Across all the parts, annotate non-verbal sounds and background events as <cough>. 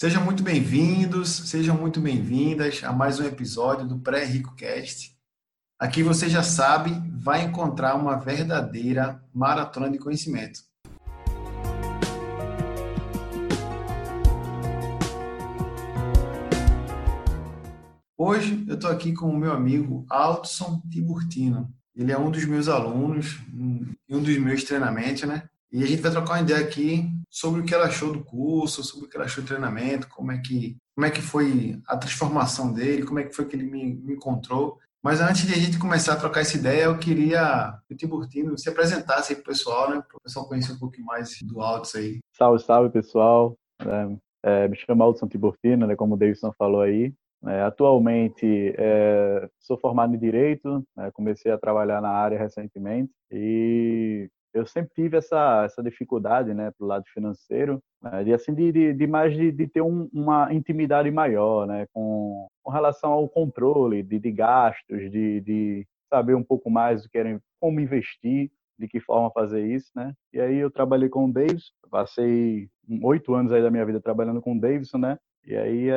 Sejam muito bem-vindos, sejam muito bem-vindas a mais um episódio do Pré-Rico Cast. Aqui você já sabe, vai encontrar uma verdadeira maratona de conhecimento. Hoje eu estou aqui com o meu amigo Aldson Tiburtino. Ele é um dos meus alunos, um dos meus treinamentos, né? E a gente vai trocar uma ideia aqui sobre o que ela achou do curso, sobre o que ela achou do treinamento, como é que, como é que foi a transformação dele, como é que foi que ele me, me encontrou. Mas antes de a gente começar a trocar essa ideia, eu queria que o Tiburtino se apresentasse aí o pessoal, né? Para o pessoal conhecer um pouquinho mais do Aldson aí. Salve, salve, pessoal. É, é, me chamo Aldson Tiburtino, né, como o Davidson falou aí. É, atualmente é, sou formado em Direito, né, comecei a trabalhar na área recentemente e eu sempre tive essa, essa dificuldade, né, pro lado financeiro, né, de assim de, de, de mais de, de ter um, uma intimidade maior, né, com, com relação ao controle de, de gastos, de, de saber um pouco mais do que era, como investir, de que forma fazer isso, né? E aí eu trabalhei com o Davidson, passei oito anos aí da minha vida trabalhando com o Davidson, né? E aí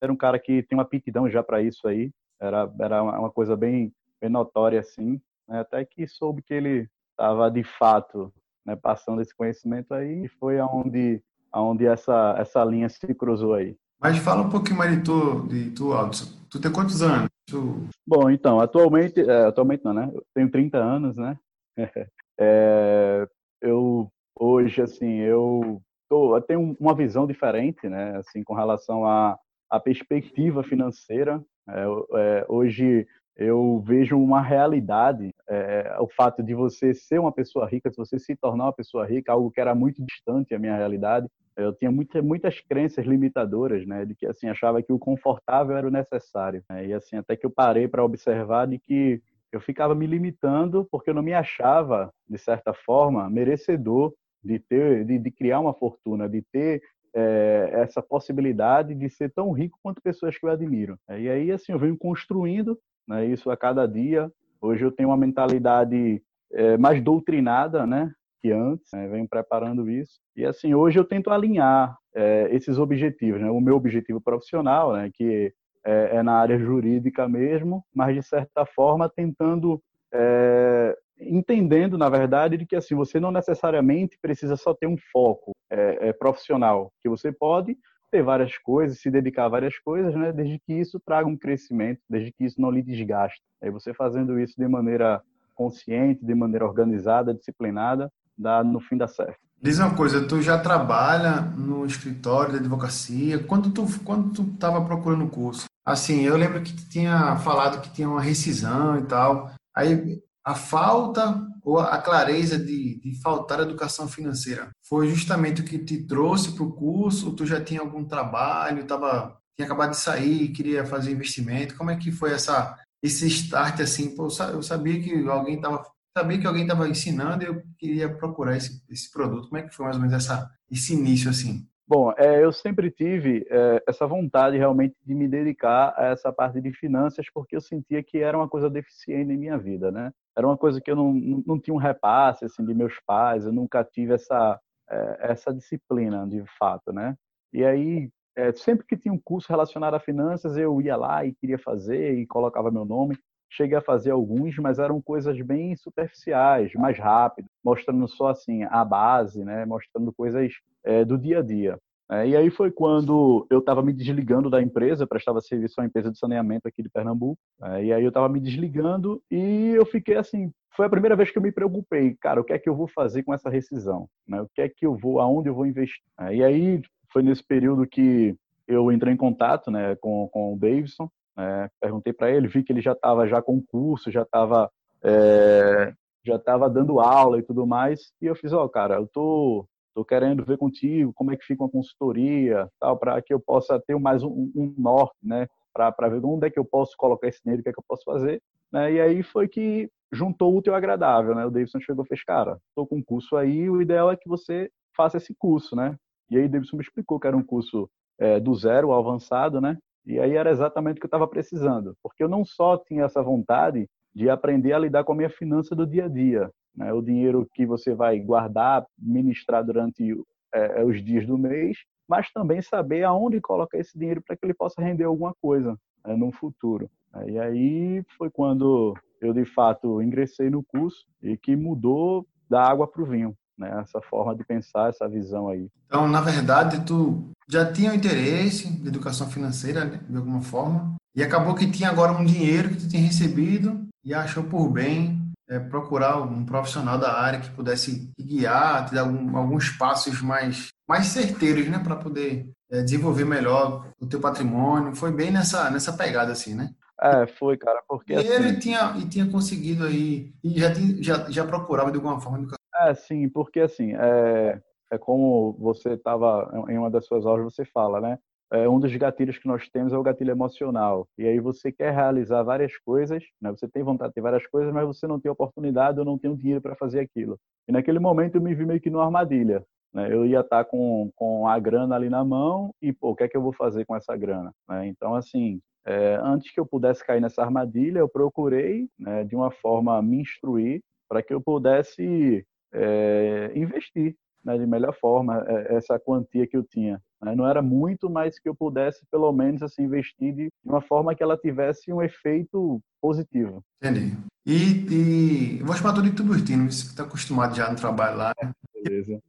era um cara que tem uma aptidão já para isso aí, era era uma coisa bem, bem notória assim, né? até que soube que ele estava de fato né, passando esse conhecimento aí e foi aonde aonde essa essa linha se cruzou aí. Mas fala um pouquinho mais de tu, de tu, Aldson. Tu tem quantos anos? Tu... Bom, então, atualmente, é, atualmente não, né? Eu tenho 30 anos, né? <laughs> é, eu hoje, assim, eu, tô, eu tenho uma visão diferente, né? Assim, com relação à, à perspectiva financeira. É, é, hoje eu vejo uma realidade, é, o fato de você ser uma pessoa rica, de você se tornar uma pessoa rica, algo que era muito distante da minha realidade. Eu tinha muita, muitas crenças limitadoras, né, de que assim achava que o confortável era o necessário. Né, e assim até que eu parei para observar de que eu ficava me limitando porque eu não me achava de certa forma merecedor de ter, de, de criar uma fortuna, de ter é, essa possibilidade de ser tão rico quanto pessoas que eu admiro. E aí assim eu venho construindo né? Isso a cada dia. Hoje eu tenho uma mentalidade é, mais doutrinada, né? Que antes, né? venho preparando isso. E assim, hoje eu tento alinhar é, esses objetivos, né? O meu objetivo profissional, né? Que é, é, na área jurídica mesmo, mas de certa forma tentando é, entendendo, na verdade, de que assim você não necessariamente precisa só ter um foco é, é, profissional, que você pode ter várias coisas, se dedicar a várias coisas, né? Desde que isso traga um crescimento, desde que isso não lhe desgaste. Aí você fazendo isso de maneira consciente, de maneira organizada, disciplinada, dá no fim dá certo. Diz uma coisa, tu já trabalha no escritório de advocacia? Quando tu quando tu estava procurando o curso? Assim, eu lembro que tu tinha falado que tinha uma rescisão e tal. Aí a falta ou a clareza de, de faltar educação financeira foi justamente o que te trouxe para o curso? Ou tu já tinha algum trabalho, tava, tinha acabado de sair, queria fazer investimento? Como é que foi essa esse start assim? Pô, eu sabia que alguém estava sabia que alguém estava ensinando e eu queria procurar esse, esse produto. Como é que foi mais ou menos essa, esse início assim? Bom, é, eu sempre tive é, essa vontade realmente de me dedicar a essa parte de finanças, porque eu sentia que era uma coisa deficiente em minha vida, né? Era uma coisa que eu não, não, tinha um repasse assim de meus pais, eu nunca tive essa é, essa disciplina de fato, né? E aí é, sempre que tinha um curso relacionado a finanças, eu ia lá e queria fazer e colocava meu nome. Cheguei a fazer alguns, mas eram coisas bem superficiais, mais rápidas, mostrando só assim a base, né? Mostrando coisas é, do dia a dia. É, e aí foi quando eu estava me desligando da empresa, prestava serviço a empresa de saneamento aqui de Pernambuco. É, e aí eu estava me desligando e eu fiquei assim. Foi a primeira vez que eu me preocupei, cara, o que é que eu vou fazer com essa rescisão? Né? O que é que eu vou, aonde eu vou investir? É, e aí foi nesse período que eu entrei em contato, né, com, com o Davidson. Né, perguntei para ele, vi que ele já estava já com curso, já estava é, já estava dando aula e tudo mais. E eu fiz, ó, oh, cara, eu tô Estou querendo ver contigo como é que fica uma consultoria, tal, para que eu possa ter mais um, um norte, né? Para ver onde é que eu posso colocar esse dinheiro, o que é que eu posso fazer. Né? E aí foi que juntou o útil agradável, né? O Davidson chegou e fez, cara, estou com um curso aí, o ideal é que você faça esse curso, né? E aí o Davidson me explicou que era um curso é, do zero ao avançado, né? E aí era exatamente o que eu estava precisando, porque eu não só tinha essa vontade de aprender a lidar com a minha finança do dia a dia, né? O dinheiro que você vai guardar, ministrar durante é, é, os dias do mês, mas também saber aonde colocar esse dinheiro para que ele possa render alguma coisa né, no futuro. E aí foi quando eu de fato ingressei no curso e que mudou da água para o vinho, né? Essa forma de pensar, essa visão aí. Então, na verdade, tu já tinha o interesse de educação financeira, né, de alguma forma, e acabou que tinha agora um dinheiro que tu tinha recebido e achou por bem é, procurar um profissional da área que pudesse guiar, te dar algum, alguns passos mais, mais certeiros, né, para poder é, desenvolver melhor o teu patrimônio. Foi bem nessa, nessa pegada, assim, né? É, foi, cara, porque... E assim, ele tinha, e tinha conseguido aí, e já, já, já procurava de alguma forma... É, sim, porque assim, é, é como você estava, em uma das suas aulas, você fala, né? É, um dos gatilhos que nós temos é o gatilho emocional. E aí você quer realizar várias coisas, né? você tem vontade de ter várias coisas, mas você não tem oportunidade ou não tem o dinheiro para fazer aquilo. E naquele momento eu me vi meio que numa armadilha. Né? Eu ia estar tá com, com a grana ali na mão e, pô, o que é que eu vou fazer com essa grana? Né? Então, assim, é, antes que eu pudesse cair nessa armadilha, eu procurei, né, de uma forma, me instruir para que eu pudesse é, investir né, de melhor forma é, essa quantia que eu tinha. Né? Não era muito, mas que eu pudesse, pelo menos, assim, investir de uma forma que ela tivesse um efeito positivo. Entendi. E, e vou chamar tudo de Tuburtino, você está acostumado já no trabalho lá. Né? Beleza.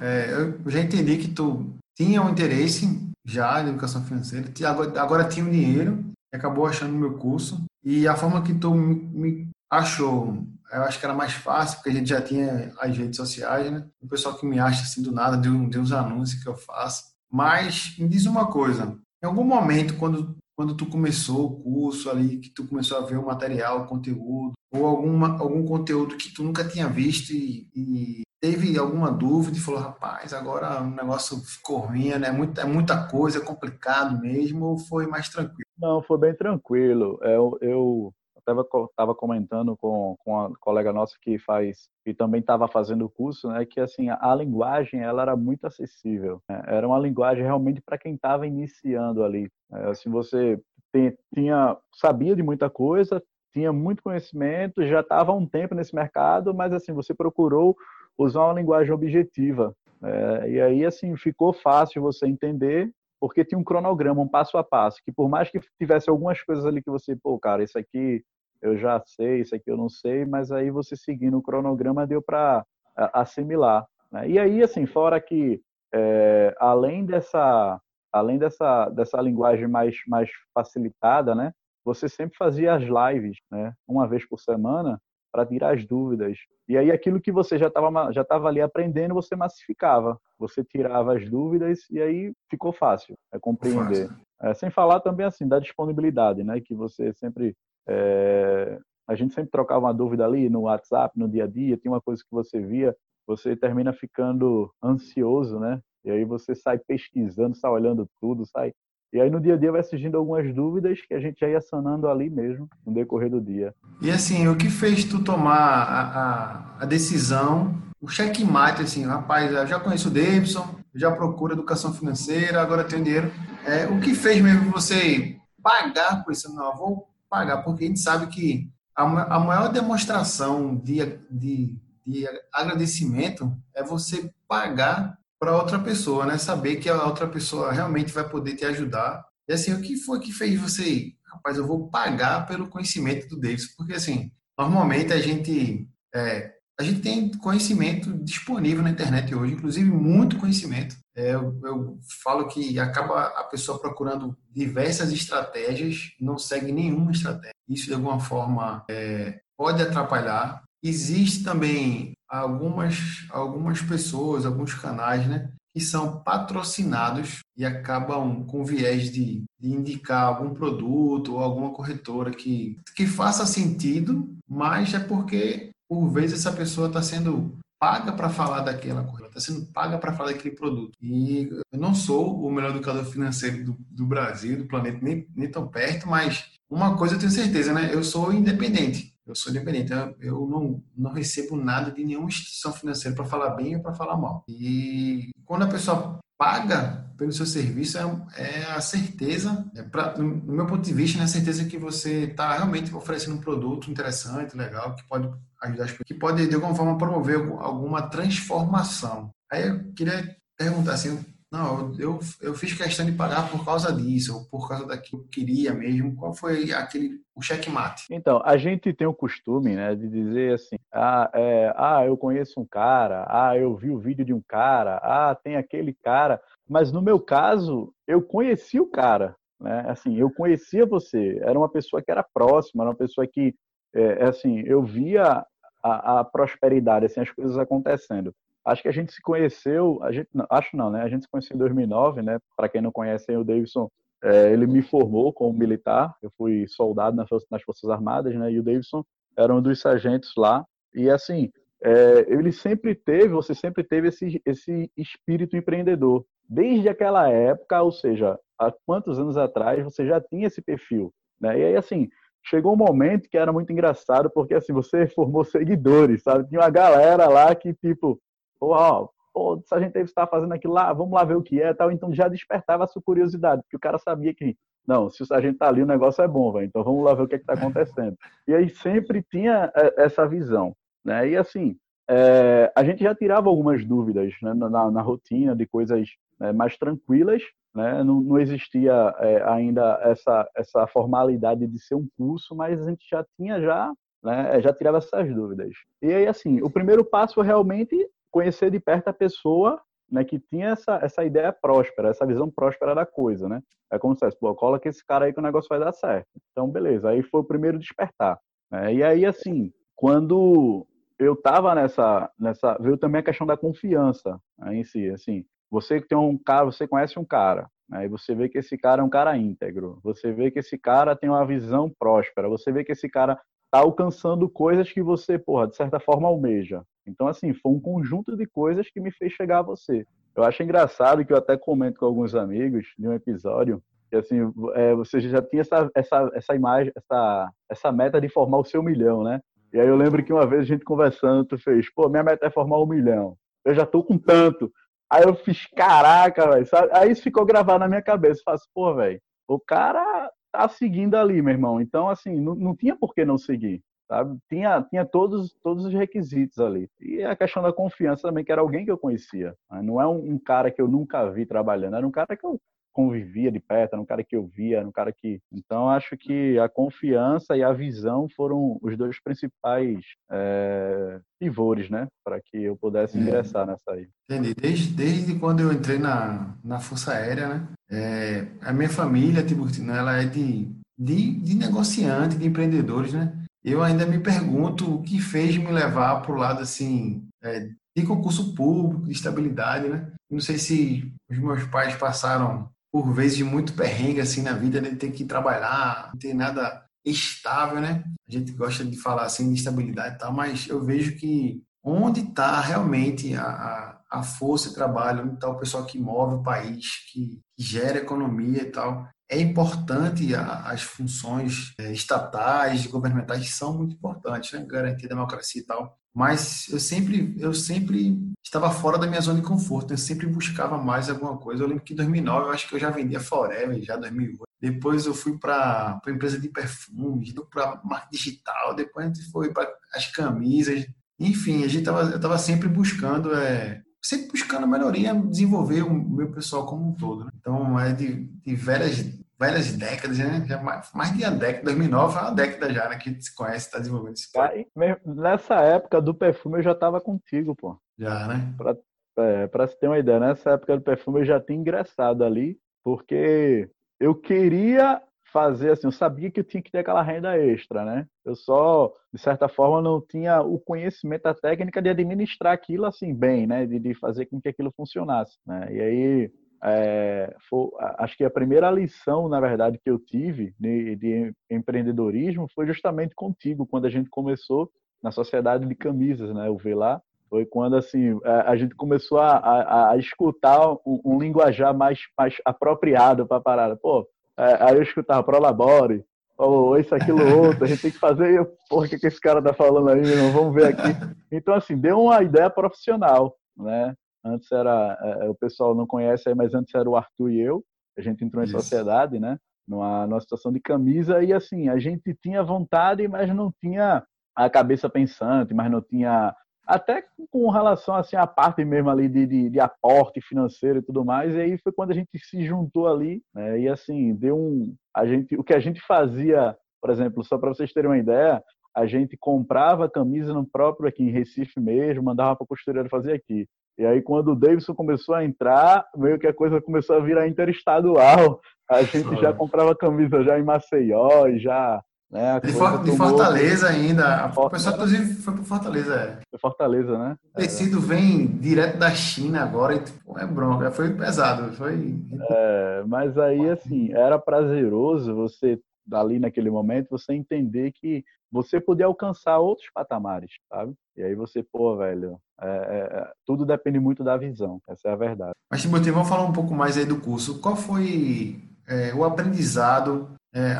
É, eu já entendi que tu tinha um interesse já em educação financeira, agora, agora tinha o um dinheiro, acabou achando o meu curso, e a forma que tu me achou eu acho que era mais fácil, porque a gente já tinha as redes sociais, né? O pessoal que me acha assim do nada, de, de uns anúncios que eu faço. Mas me diz uma coisa, em algum momento, quando, quando tu começou o curso ali, que tu começou a ver o material, o conteúdo, ou alguma, algum conteúdo que tu nunca tinha visto e, e teve alguma dúvida e falou, rapaz, agora o negócio ficou ruim, né? É muita, é muita coisa, é complicado mesmo, ou foi mais tranquilo? Não, foi bem tranquilo. Eu, eu estava comentando com, com a colega nossa que faz e também estava fazendo o curso, né, que assim a, a, linguagem ela era muito acessível, né? era uma linguagem realmente para quem estava iniciando ali. É, assim você tem, tinha sabia de muita coisa, tinha muito conhecimento, já estava há um tempo nesse mercado, mas assim você procurou usar uma linguagem objetiva. É, e aí assim ficou fácil você entender porque tinha um cronograma, um passo a passo, que por mais que tivesse algumas coisas ali que você, pô, cara, isso aqui eu já sei, isso aqui eu não sei, mas aí você seguindo o cronograma deu para assimilar. Né? E aí, assim, fora que é, além dessa além dessa dessa linguagem mais mais facilitada, né? Você sempre fazia as lives, né? Uma vez por semana para tirar as dúvidas. E aí aquilo que você já estava já tava ali aprendendo, você massificava. Você tirava as dúvidas e aí ficou fácil é compreender. É, sem falar também assim da disponibilidade, né? Que você sempre é, a gente sempre trocava uma dúvida ali no WhatsApp, no dia a dia, tinha uma coisa que você via, você termina ficando ansioso, né? E aí você sai pesquisando, sai olhando tudo, sai. E aí no dia a dia vai surgindo algumas dúvidas que a gente já ia sanando ali mesmo, no decorrer do dia. E assim, o que fez tu tomar a, a, a decisão, o checkmate, assim, rapaz, eu já conheço o Davidson, já procuro educação financeira, agora tenho dinheiro. É, o que fez mesmo você pagar por isso? Não, vou pagar, porque a gente sabe que a, maior demonstração de, de, de agradecimento é você pagar para outra pessoa, né? Saber que a outra pessoa realmente vai poder te ajudar. E assim, o que foi que fez você, rapaz, eu vou pagar pelo conhecimento do Davis? Porque assim, normalmente a gente é, a gente tem conhecimento disponível na internet hoje, inclusive muito conhecimento. É, eu, eu, falo que acaba a pessoa procurando diversas estratégias, não segue nenhuma estratégia. Isso de alguma forma é, pode atrapalhar. Existe também algumas algumas pessoas, alguns canais, né, que são patrocinados e acabam com viés de, de indicar algum produto ou alguma corretora que, que faça sentido, mas é porque por vezes essa pessoa está sendo paga para falar daquela coisa, está sendo paga para falar daquele produto. E eu não sou o melhor educador financeiro do, do Brasil, do planeta, nem, nem tão perto, mas uma coisa eu tenho certeza, né? Eu sou independente. Eu sou independente. Eu não, não recebo nada de nenhuma instituição financeira para falar bem ou para falar mal. E quando a pessoa paga pelo seu serviço é, é a certeza, é pra, no, meu ponto de vista, é a certeza que você está realmente oferecendo um produto interessante, legal, que pode ajudar as pessoas, que pode de alguma forma promover alguma transformação. Aí eu queria perguntar assim, não, eu, eu fiz questão de pagar por causa disso, ou por causa daquilo que eu queria mesmo. Qual foi aquele o checkmate? Então, a gente tem o costume, né, de dizer assim, ah, é, ah, eu conheço um cara, ah, eu vi o vídeo de um cara, ah, tem aquele cara. Mas no meu caso, eu conheci o cara, né? Assim, eu conhecia você, era uma pessoa que era próxima, era uma pessoa que, é, é assim, eu via a, a prosperidade, assim, as coisas acontecendo. Acho que a gente se conheceu, a gente, acho não, né? A gente se conheceu em 2009, né? Para quem não conhece, o Davidson, é, ele me formou como militar. Eu fui soldado nas, nas Forças Armadas, né? E o Davidson era um dos sargentos lá. E assim, é, ele sempre teve, você sempre teve esse, esse espírito empreendedor. Desde aquela época, ou seja, há quantos anos atrás você já tinha esse perfil, né? E aí assim, chegou um momento que era muito engraçado, porque assim, você <laughs> formou seguidores, sabe? Tinha uma galera lá que, tipo, pô, ó, pô, se a gente está fazendo aquilo lá, vamos lá ver o que é tal. Então já despertava a sua curiosidade, porque o cara sabia que, não, se o sargento tá ali, o negócio é bom, velho. Então vamos lá ver o que é está acontecendo. E aí sempre tinha é, essa visão, né? E assim, é, a gente já tirava algumas dúvidas né, na, na, rotina de coisas né, mais tranquilas, né? Não, não existia é, ainda essa, essa formalidade de ser um curso, mas a gente já tinha já, né, já tirava essas dúvidas. E aí, assim, o primeiro passo realmente conhecer de perto a pessoa né, que tinha essa, essa ideia próspera, essa visão próspera da coisa, né? É como se fosse, cola que esse cara aí que o negócio vai dar certo. Então, beleza. Aí foi o primeiro despertar. Né? E aí, assim, quando eu tava nessa, nessa, veio também a questão da confiança né, em si, assim, você tem um cara, você conhece um cara, né, e você vê que esse cara é um cara íntegro, você vê que esse cara tem uma visão próspera, você vê que esse cara tá alcançando coisas que você, porra, de certa forma almeja. Então, assim, foi um conjunto de coisas que me fez chegar a você. Eu acho engraçado que eu até comento com alguns amigos de um episódio que, assim, é, você já tinha essa, essa, essa imagem, essa, essa meta de formar o seu milhão, né? E aí eu lembro que uma vez a gente conversando, tu fez, pô, minha meta é formar um milhão. Eu já tô com tanto. Aí eu fiz, caraca, velho. Aí isso ficou gravado na minha cabeça. Eu faço, pô, velho, o cara tá seguindo ali, meu irmão. Então, assim, não, não tinha por que não seguir. Sabe? Tinha, tinha todos, todos os requisitos ali. E a questão da confiança também, que era alguém que eu conhecia. Né? Não é um, um cara que eu nunca vi trabalhando, era um cara que eu convivia de perto, era um cara que eu via, era um cara que. Então, acho que a confiança e a visão foram os dois principais é, pivôs, né? Para que eu pudesse ingressar nessa aí. Entendi. Desde, desde quando eu entrei na, na Força Aérea, né? É, a minha família, Tiburtino, ela é de, de, de negociante, de empreendedores, né? Eu ainda me pergunto o que fez me levar para o lado assim é, de concurso público, de estabilidade, né? Não sei se os meus pais passaram por vezes de muito perrengue assim na vida, né? Ter que trabalhar, não ter nada estável, né? A gente gosta de falar assim de estabilidade e tal, mas eu vejo que onde está realmente a, a, a, força de trabalho, onde está o pessoal que move o país, que gera economia e tal, é importante as funções é, estatais, governamentais, são muito importantes, né? Garantir a democracia e tal mas eu sempre eu sempre estava fora da minha zona de conforto, eu sempre buscava mais alguma coisa. Eu lembro que em 2009 eu acho que eu já vendia Forever, já 2008. Depois eu fui para a empresa de perfumes, para marca digital, depois a gente foi para as camisas. Enfim, a gente tava, eu estava sempre buscando, é, sempre buscando melhoria, desenvolver o meu pessoal como um todo. Né? Então, é de, de velhas várias décadas, né? Já mais, mais de uma década, 2009 é uma década já, né? Que a gente se conhece, está desenvolvendo esse pai. Nessa época do perfume eu já estava contigo, pô. Já, né? Pra, é, pra se ter uma ideia, nessa época do perfume eu já tinha ingressado ali, porque eu queria fazer assim, eu sabia que eu tinha que ter aquela renda extra, né? Eu só, de certa forma, não tinha o conhecimento, a técnica de administrar aquilo assim bem, né? De, de fazer com que aquilo funcionasse, né? E aí é, foi, acho que a primeira lição, na verdade, que eu tive de, de, empreendedorismo foi justamente contigo, quando a gente começou na sociedade de camisas, né? O lá foi quando assim a, gente começou a, a, a escutar um, um, linguajar mais, mais apropriado para a parada. Pô, aí eu escutava Prolabore, ou isso, aquilo, outro, a gente tem que fazer, porra, o que, que esse cara tá falando aí, irmão? vamos ver aqui. Então, assim, deu uma ideia profissional, né? Antes era, é, o pessoal não conhece aí, mas antes era o Arthur e eu. A gente entrou em Isso. sociedade, né? Numa, numa situação de camisa e assim, a gente tinha vontade, mas não tinha a cabeça pensante, mas não tinha até com relação assim à parte mesmo ali de, de, de, aporte financeiro e tudo mais. E aí foi quando a gente se juntou ali, né? E assim deu um, a gente, o que a gente fazia, por exemplo, só para vocês terem uma ideia, a gente comprava camisa no próprio aqui em Recife mesmo, mandava para a costureira fazer aqui. E aí quando o Davidson começou a entrar, meio que a coisa começou a virar interestadual. A gente já comprava camisa já em Maceió e já né? De, For, de, Fortaleza ainda. O pessoal, inclusive, foi para Fortaleza. É. Foi Fortaleza, né? O tecido vem direto da China agora e tipo, é bronca. Foi pesado. Foi... É, mas aí, assim, era prazeroso você, ali naquele momento, você entender que você podia alcançar outros patamares, sabe? E aí você, pô, velho, é, é, é tudo depende muito da visão. Essa é a verdade. Mas, Timoteo, vamos falar um pouco mais aí do curso. Qual foi é, o aprendizado é,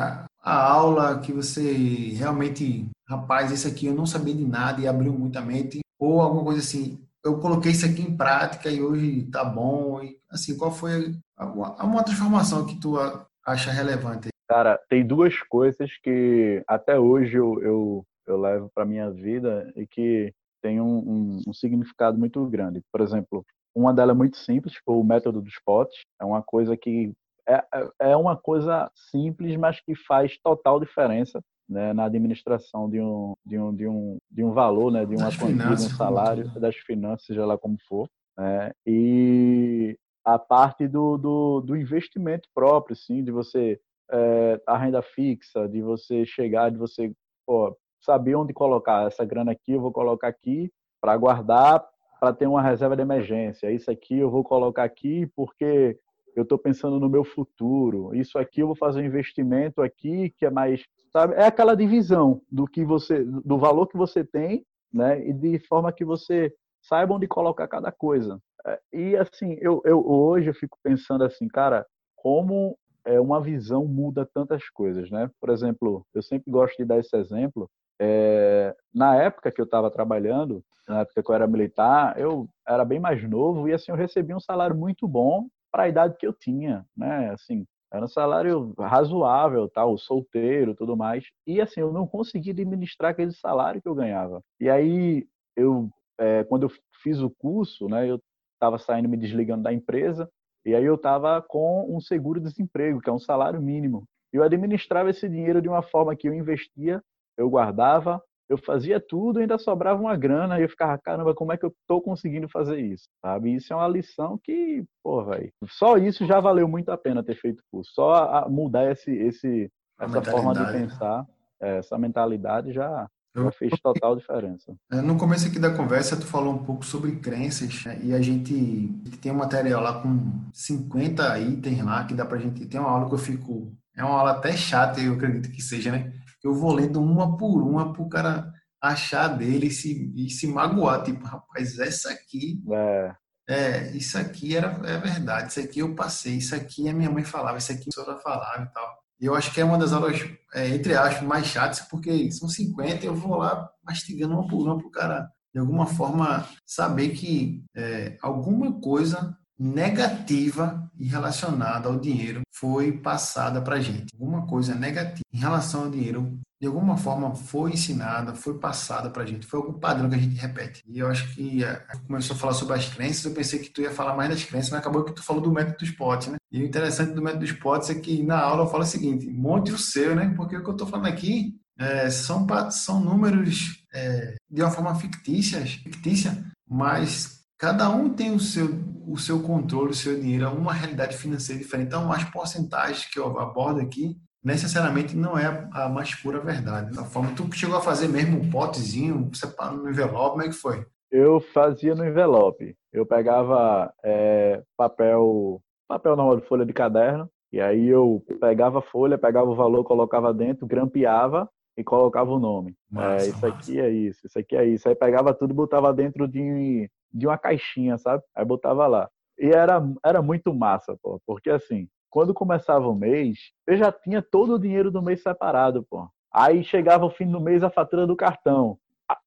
a aula que você realmente, rapaz, esse aqui eu não sabia de nada e abriu muita mente, ou alguma coisa assim, eu coloquei isso aqui em prática e hoje tá bom, e assim, qual foi uma transformação que tu acha relevante? Cara, tem duas coisas que até hoje eu, eu, eu levo para minha vida e que tem um, um, um, significado muito grande. Por exemplo, uma delas é muito simples, foi o método dos potes. É uma coisa que é, é, é uma coisa simples, mas que faz total diferença né, na administração de um, de um, de um, de um valor, né, de uma quantia, de um salário, das finanças, seja lá como for. Né, e a parte do, do, do investimento próprio, sim, de você é, a renda fixa, de você chegar, de você pô, saber onde colocar essa grana aqui, eu vou colocar aqui para guardar, para ter uma reserva de emergência. Isso aqui eu vou colocar aqui porque eu estou pensando no meu futuro. Isso aqui eu vou fazer um investimento aqui que é mais, sabe? É aquela divisão do que você, do valor que você tem, né? E de forma que você saiba onde colocar cada coisa. É, e assim, eu, eu hoje eu fico pensando assim, cara, como é, uma visão muda tantas coisas, né? Por exemplo, eu sempre gosto de dar esse exemplo. É, na época que eu estava trabalhando, na época que eu era militar, eu era bem mais novo e assim eu recebia um salário muito bom para a idade que eu tinha, né? Assim, era um salário razoável, tal, solteiro, tudo mais. E assim, eu não consegui administrar aquele salário que eu ganhava. E aí eu, é, quando eu fiz o curso, né? Eu estava saindo, me desligando da empresa. E aí eu estava com um seguro-desemprego, que é um salário mínimo. Eu administrava esse dinheiro de uma forma que eu investia, eu guardava, eu fazia tudo e ainda sobrava uma grana e eu ficava, caramba, como é que eu tô conseguindo fazer isso? Sabe? Isso é uma lição que, pô, velho, só isso já valeu muito a pena ter feito curso. Só mudar esse, esse, essa forma de pensar, é, essa mentalidade já, já fez total diferença. É, no começo aqui da conversa, tu falou um pouco sobre crenças né? e a gente tem um material lá com 50 itens lá que dá pra gente. Tem uma aula que eu fico. É uma aula até chata, eu acredito que seja, né? Eu vou lendo uma por uma para o cara achar dele e se, e se magoar. Tipo, rapaz, essa aqui. É. é. isso aqui era, é verdade, isso aqui eu passei, isso aqui a minha mãe falava, isso aqui a senhora falava e tal. E eu acho que é uma das aulas, é, entre aspas, mais chatas, porque são 50 e eu vou lá mastigando uma por uma para o cara, de alguma forma, saber que é, alguma coisa negativa e relacionada ao dinheiro foi passada para a gente. Alguma coisa negativa em relação ao dinheiro, de alguma forma, foi ensinada, foi passada para a gente. Foi algum padrão que a gente repete. E eu acho que é, começou a falar sobre as crenças, eu pensei que tu ia falar mais das crenças, mas acabou que tu falou do método dos potes, né? E o interessante do método dos potes é que na aula eu falo o seguinte, monte o seu, né? Porque o que eu estou falando aqui é, são, são números é, de uma forma fictícia, fictícia, mas Cada um tem o seu, o seu controle, o seu dinheiro, é uma realidade financeira diferente. Então, as porcentagens que eu abordo aqui, necessariamente não é a mais pura verdade. Da forma tu chegou a fazer mesmo um potezinho, separando no envelope, como é que foi? Eu fazia no envelope. Eu pegava é, papel, papel normal de folha de caderno, e aí eu pegava a folha, pegava o valor, colocava dentro, grampeava e colocava o nome. Nossa, é, isso aqui é isso, isso aqui é isso. Aí pegava tudo e botava dentro de, de uma caixinha, sabe? Aí botava lá. E era, era muito massa, pô, porque assim, quando começava o mês, eu já tinha todo o dinheiro do mês separado, pô. Aí chegava o fim do mês a fatura do cartão.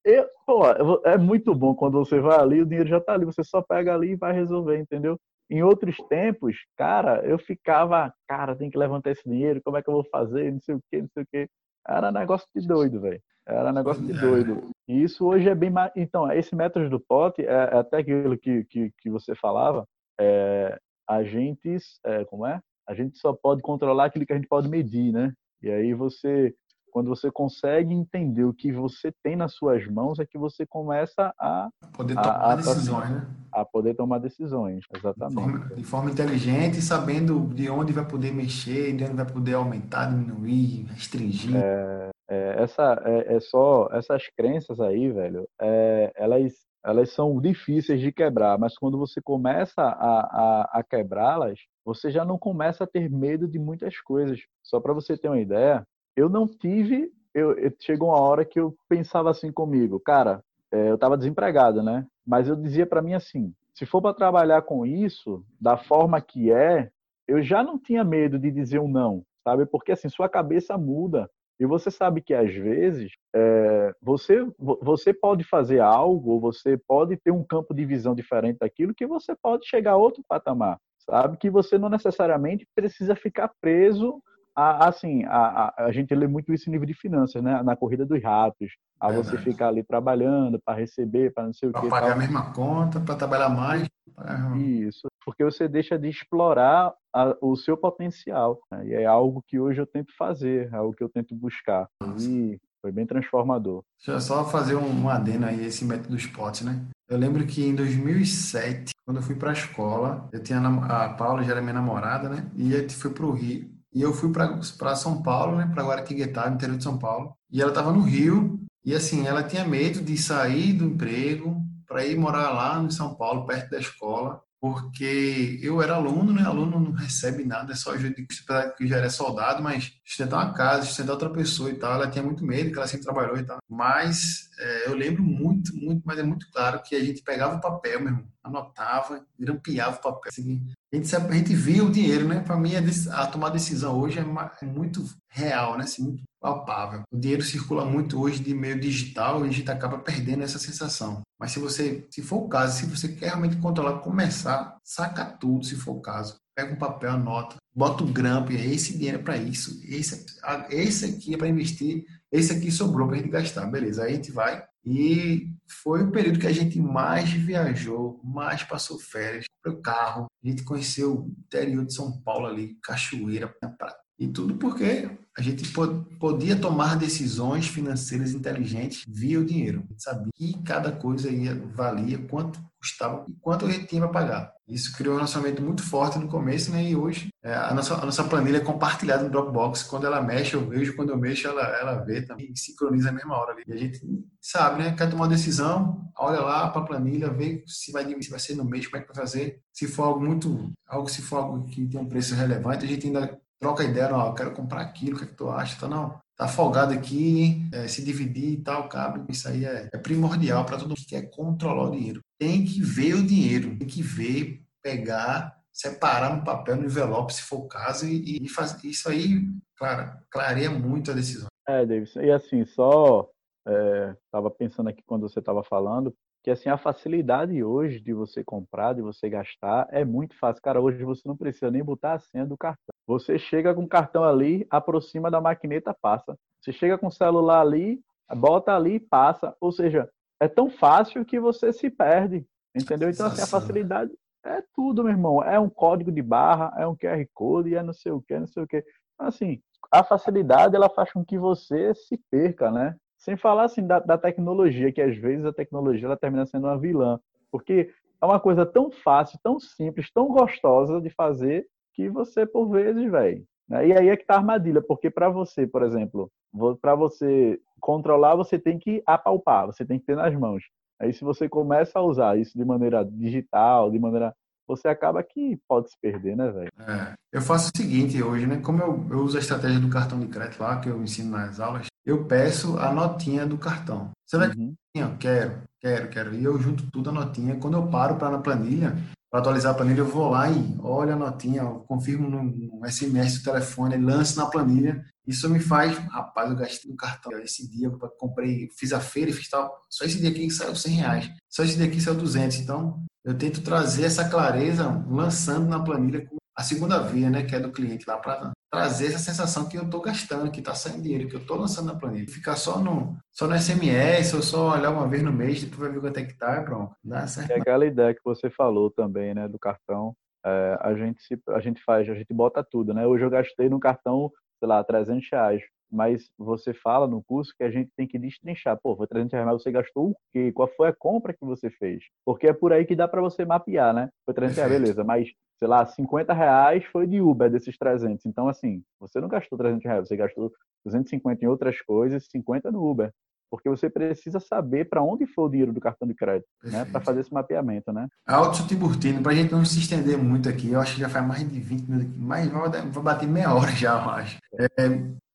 Eu, pô, é muito bom quando você vai ali, o dinheiro já tá ali, você só pega ali e vai resolver, entendeu? Em outros tempos, cara, eu ficava, cara, tem que levantar esse dinheiro, como é que eu vou fazer, não sei o quê, não sei o quê. Era negócio de doido, velho. Era um negócio de doido. E isso hoje é bem mais. Então, esse método do pote é, é até aquilo que, que, que você falava. É, a gente, é, como é? A gente só pode controlar aquilo que a gente pode medir, né? E aí você quando você consegue entender o que você tem nas suas mãos, é que você começa a poder tomar a, a, decisões, né? A poder tomar decisões, exatamente. De forma, de forma, inteligente, sabendo de onde vai poder mexer, de onde vai poder aumentar, diminuir, restringir. É, é, essa é, é, só essas crenças aí, velho. É, elas elas são difíceis de quebrar, mas quando você começa a, a, a quebrá-las, você já não começa a ter medo de muitas coisas. Só para você ter uma ideia, eu não tive. Eu, eu, chegou uma hora que eu pensava assim comigo, cara, é, eu estava desempregado, né? Mas eu dizia para mim assim: se for para trabalhar com isso, da forma que é, eu já não tinha medo de dizer um não, sabe? Porque assim, sua cabeça muda. E você sabe que às vezes é, você, você pode fazer algo, ou você pode ter um campo de visão diferente daquilo, que você pode chegar a outro patamar, sabe? Que você não necessariamente precisa ficar preso a, assim, a, a, a, gente lê muito isso em nível de finanças, né? Na corrida dos ratos. A Verdade. você ficar ali trabalhando para receber, para não sei o pra quê. Para pagar tal. a mesma conta, para trabalhar mais. Isso, porque você deixa de explorar o seu potencial. Né? E é algo que hoje eu tento fazer, é algo que eu tento buscar. E foi bem transformador. Deixa eu só fazer um, um adeno aí, esse método SPOT, né? Eu lembro que em 2007, quando eu fui para a escola, eu tinha a Paula, já era minha namorada, né? E a gente foi para o Rio e eu fui para São Paulo, né, para Guaratinguetá, no interior de São Paulo. E ela estava no Rio, e assim, ela tinha medo de sair do emprego para ir morar lá em São Paulo, perto da escola, porque eu era aluno, né? Aluno não recebe nada, é só ajuda que já era soldado, mas sustentar uma casa, sustentar outra pessoa e tal, ela tinha muito medo, que ela sempre trabalhou e tal. Mas é, eu lembro muito, muito, mas é muito claro que a gente pegava o papel, meu irmão, anotava, grampeava o papel. Assim, a, gente, a gente via o dinheiro, né? Para mim, a, a tomar decisão hoje é, é muito real, né? Assim, muito palpável. O dinheiro circula muito hoje de meio digital e a gente acaba perdendo essa sensação. Mas se você, se for o caso, se você quer realmente controlar, começar, saca tudo, se for o caso. Pega um papel, anota, bota o grampo, e esse dinheiro é para isso, esse, esse aqui é para investir, esse aqui sobrou para a gente gastar, beleza? Aí a gente vai e foi o período que a gente mais viajou, mais passou férias, comprou carro, a gente conheceu o interior de São Paulo ali, Cachoeira, e tudo porque a gente podia tomar decisões financeiras inteligentes via o dinheiro. A gente sabia que cada coisa ia, valia, quanto custava e quanto a gente tinha para pagar. Isso criou um relacionamento muito forte no começo, né? E hoje é, a, nossa, a nossa planilha é compartilhada no Dropbox. Quando ela mexe, eu vejo. Quando eu mexo, ela, ela vê também. E sincroniza a mesma hora ali. E a gente sabe, né? Quer tomar uma decisão, olha lá para a planilha, vê se vai, se vai ser no mês, como é que vai fazer. Se for algo muito... Algo, se for algo que tem um preço relevante, a gente ainda troca ideia, não, eu quero comprar aquilo, o que, é que tu acha? Então, não, tá folgado aqui, é, se dividir e tal, cabe. Isso aí é, é primordial para todo mundo que quer controlar o dinheiro. Tem que ver o dinheiro, tem que ver, pegar, separar no papel, no envelope, se for o caso, e, e fazer isso aí, claro, clareia muito a decisão. É, Davis, e assim, só estava é, pensando aqui quando você estava falando, que assim a facilidade hoje de você comprar, de você gastar é muito fácil. Cara, hoje você não precisa nem botar a senha do cartão. Você chega com o cartão ali, aproxima da maquineta, passa. Você chega com o celular ali, bota ali, passa. Ou seja, é tão fácil que você se perde, entendeu? Então assim a facilidade é tudo, meu irmão. É um código de barra, é um QR Code, é não sei o que, não sei o que. Então, assim, a facilidade ela faz com que você se perca, né? Sem falar assim da, da, tecnologia, que às vezes a tecnologia ela termina sendo uma vilã, porque é uma coisa tão fácil, tão simples, tão gostosa de fazer que você por vezes, velho. Né? E aí é que tá a armadilha, porque para você, por exemplo, para você controlar, você tem que apalpar, você tem que ter nas mãos. Aí se você começa a usar isso de maneira digital, de maneira você acaba que pode se perder, né, velho? É, eu faço o seguinte hoje, né? Como eu, eu uso a estratégia do cartão de crédito lá, que eu ensino nas aulas, eu peço a notinha do cartão. Você vai uhum. quero, quero, quero. E eu junto tudo a notinha. Quando eu paro para na planilha, para atualizar a planilha, eu vou lá e olho a notinha, confirmo no, SMS do telefone, lanço na planilha. Isso me faz, rapaz, eu gastei no cartão. Esse dia eu comprei, fiz a feira e fiz tal. Só esse dia aqui saiu 100 reais. Só esse dia aqui saiu 200. Então, eu tento trazer essa clareza lançando na planilha com a segunda via, né, que é do cliente lá para trazer essa sensação que eu estou gastando, que está saindo dinheiro, que eu estou lançando na planilha. Ficar só no, só no SMS, ou só olhar uma vez no mês, depois vai ver quanto é que tá, pronto. Dá certo. É aquela ideia que você falou também, né, do cartão. É, a gente se, a gente faz, a gente bota tudo, né? Hoje eu gastei no cartão, sei lá, 300 reais mas você fala no curso que a gente tem que destrinchar. Pô, foi 300 reais, mas você gastou o quê? Qual foi a compra que você fez? Porque é por aí que dá para você mapear, né? Foi 300 reais, <laughs> beleza, mas, sei lá, 50 reais foi de Uber desses 300. Então, assim, você não gastou 300 reais, você gastou 250 em outras coisas, 50 no Uber. Porque você precisa saber para onde foi o dinheiro do cartão de crédito, né? Para fazer esse mapeamento, né? Alto Tiburtino, para a gente não se estender muito aqui, eu acho que já faz mais de 20 minutos, mas vai bater meia hora já, eu acho. É,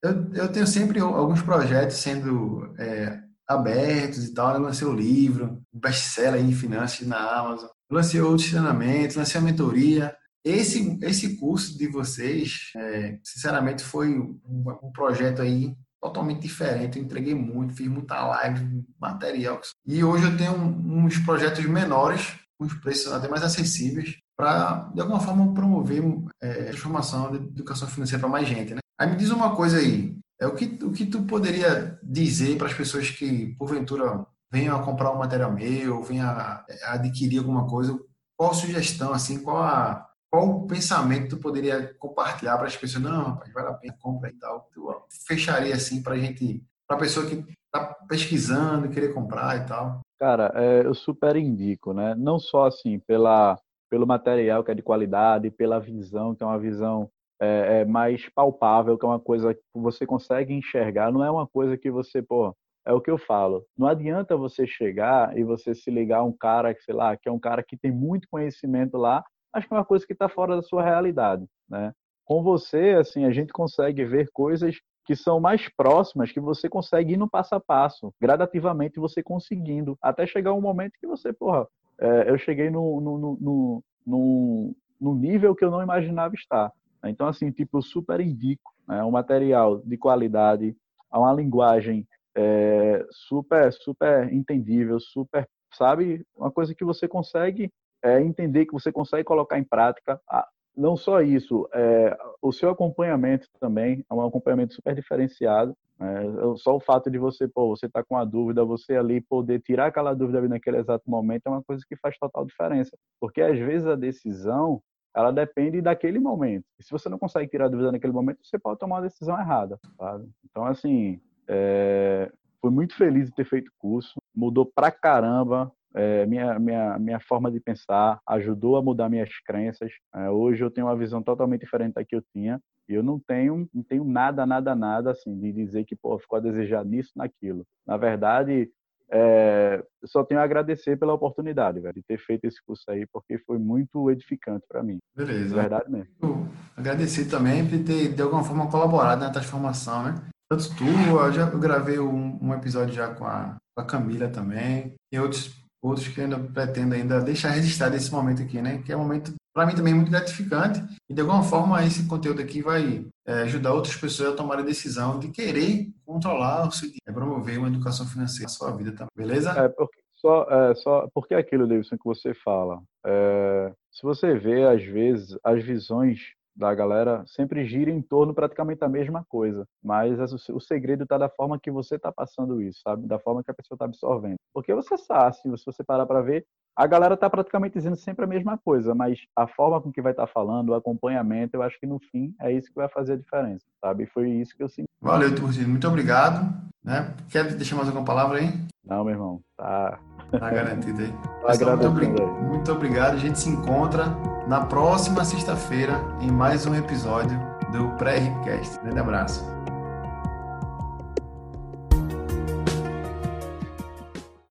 eu, eu tenho sempre alguns projetos sendo é, abertos e tal. Eu lancei o livro, best-seller em finanças na Amazon. lancei outros treinamentos, lancei a mentoria. Esse, esse curso de vocês, é, sinceramente, foi um, um, projeto aí totalmente diferente. Eu entreguei muito, fiz muita live, material. E hoje eu tenho uns projetos menores, com os preços até mais acessíveis, para, de alguma forma, promover é, transformação de educação financeira para mais gente. Né? Aí me diz uma coisa aí, é o que, o que tu poderia dizer para as pessoas que, porventura, venham a comprar um material meu, venham a, a adquirir alguma coisa, qual sugestão, assim, qual a, qual o pensamento tu poderia compartilhar para as pessoas? Não, rapaz, vale a pena, compra e tal. Tu fecharia assim para a gente, para a pessoa que está pesquisando, querer comprar e tal. Cara, é, eu super indico, né? Não só assim pela pelo material que é de qualidade, pela visão que é uma visão é, é, mais palpável, que é uma coisa que você consegue enxergar, não é uma coisa que você, pô, é o que eu falo. Não adianta você chegar e você se ligar a um cara, sei lá, que é um cara que tem muito conhecimento lá, mas que é uma coisa que está fora da sua realidade, né? Com você, assim, a gente consegue ver coisas que são mais próximas, que você consegue ir no passo a passo, gradativamente você conseguindo, até chegar um momento que você, porra, é, eu cheguei no, no, no, no, no nível que eu não imaginava estar. Então, assim, tipo, eu super indico né, um material de qualidade, uma linguagem é, super, super entendível, super, sabe? Uma coisa que você consegue é, entender, que você consegue colocar em prática. Ah, não só isso, é, o seu acompanhamento também é um acompanhamento super diferenciado. É, só o fato de você, pô, você tá com a dúvida, você ali poder tirar aquela dúvida ali naquele exato momento é uma coisa que faz total diferença. Porque às vezes a decisão ela depende daquele momento. E se você não consegue tirar a dúvida naquele momento, você pode tomar uma decisão errada, sabe? Então, assim, é... fui muito feliz de ter feito o curso, mudou pra caramba é, minha, minha, minha forma de pensar, ajudou a mudar minhas crenças. É, hoje eu tenho uma visão totalmente diferente da que eu tinha. E eu não tenho, não tenho nada, nada, nada assim de dizer que pô, ficou a desejar nisso, naquilo. Na verdade, é, só tenho a agradecer pela oportunidade, velho, de ter feito esse curso aí, porque foi muito edificante para mim. Beleza. verdade mesmo. Agradecer também por ter, de alguma forma, colaborado na transformação, né? Tanto tu, eu já eu gravei um, um episódio já com a, com a Camila também, e outros, outros que ainda pretendo ainda deixar registrado esse momento aqui, né? Que é um momento para mim também muito gratificante e de alguma forma esse conteúdo aqui vai é, ajudar outras pessoas a tomar a decisão de querer controlar o seu dinheiro, promover uma educação financeira na sua vida também, beleza? É, porque, só, é, só porque é aquilo, Davidson, que você fala, é, se você vê às vezes as visões da galera sempre gira em torno praticamente da mesma coisa, mas o segredo está da forma que você está passando isso, sabe? Da forma que a pessoa está absorvendo. Porque você sabe, se você parar para ver, a galera está praticamente dizendo sempre a mesma coisa, mas a forma com que vai estar tá falando, o acompanhamento, eu acho que no fim é isso que vai fazer a diferença, sabe? E foi isso que eu senti. Valeu, Turcino. Muito obrigado. Né? Quer deixar mais alguma palavra aí? Não, meu irmão. Tá. Tá garantido aí. Tá muito, obrigado, muito obrigado. A gente se encontra na próxima sexta-feira em mais um episódio do Pré-Ripcast. Grande abraço.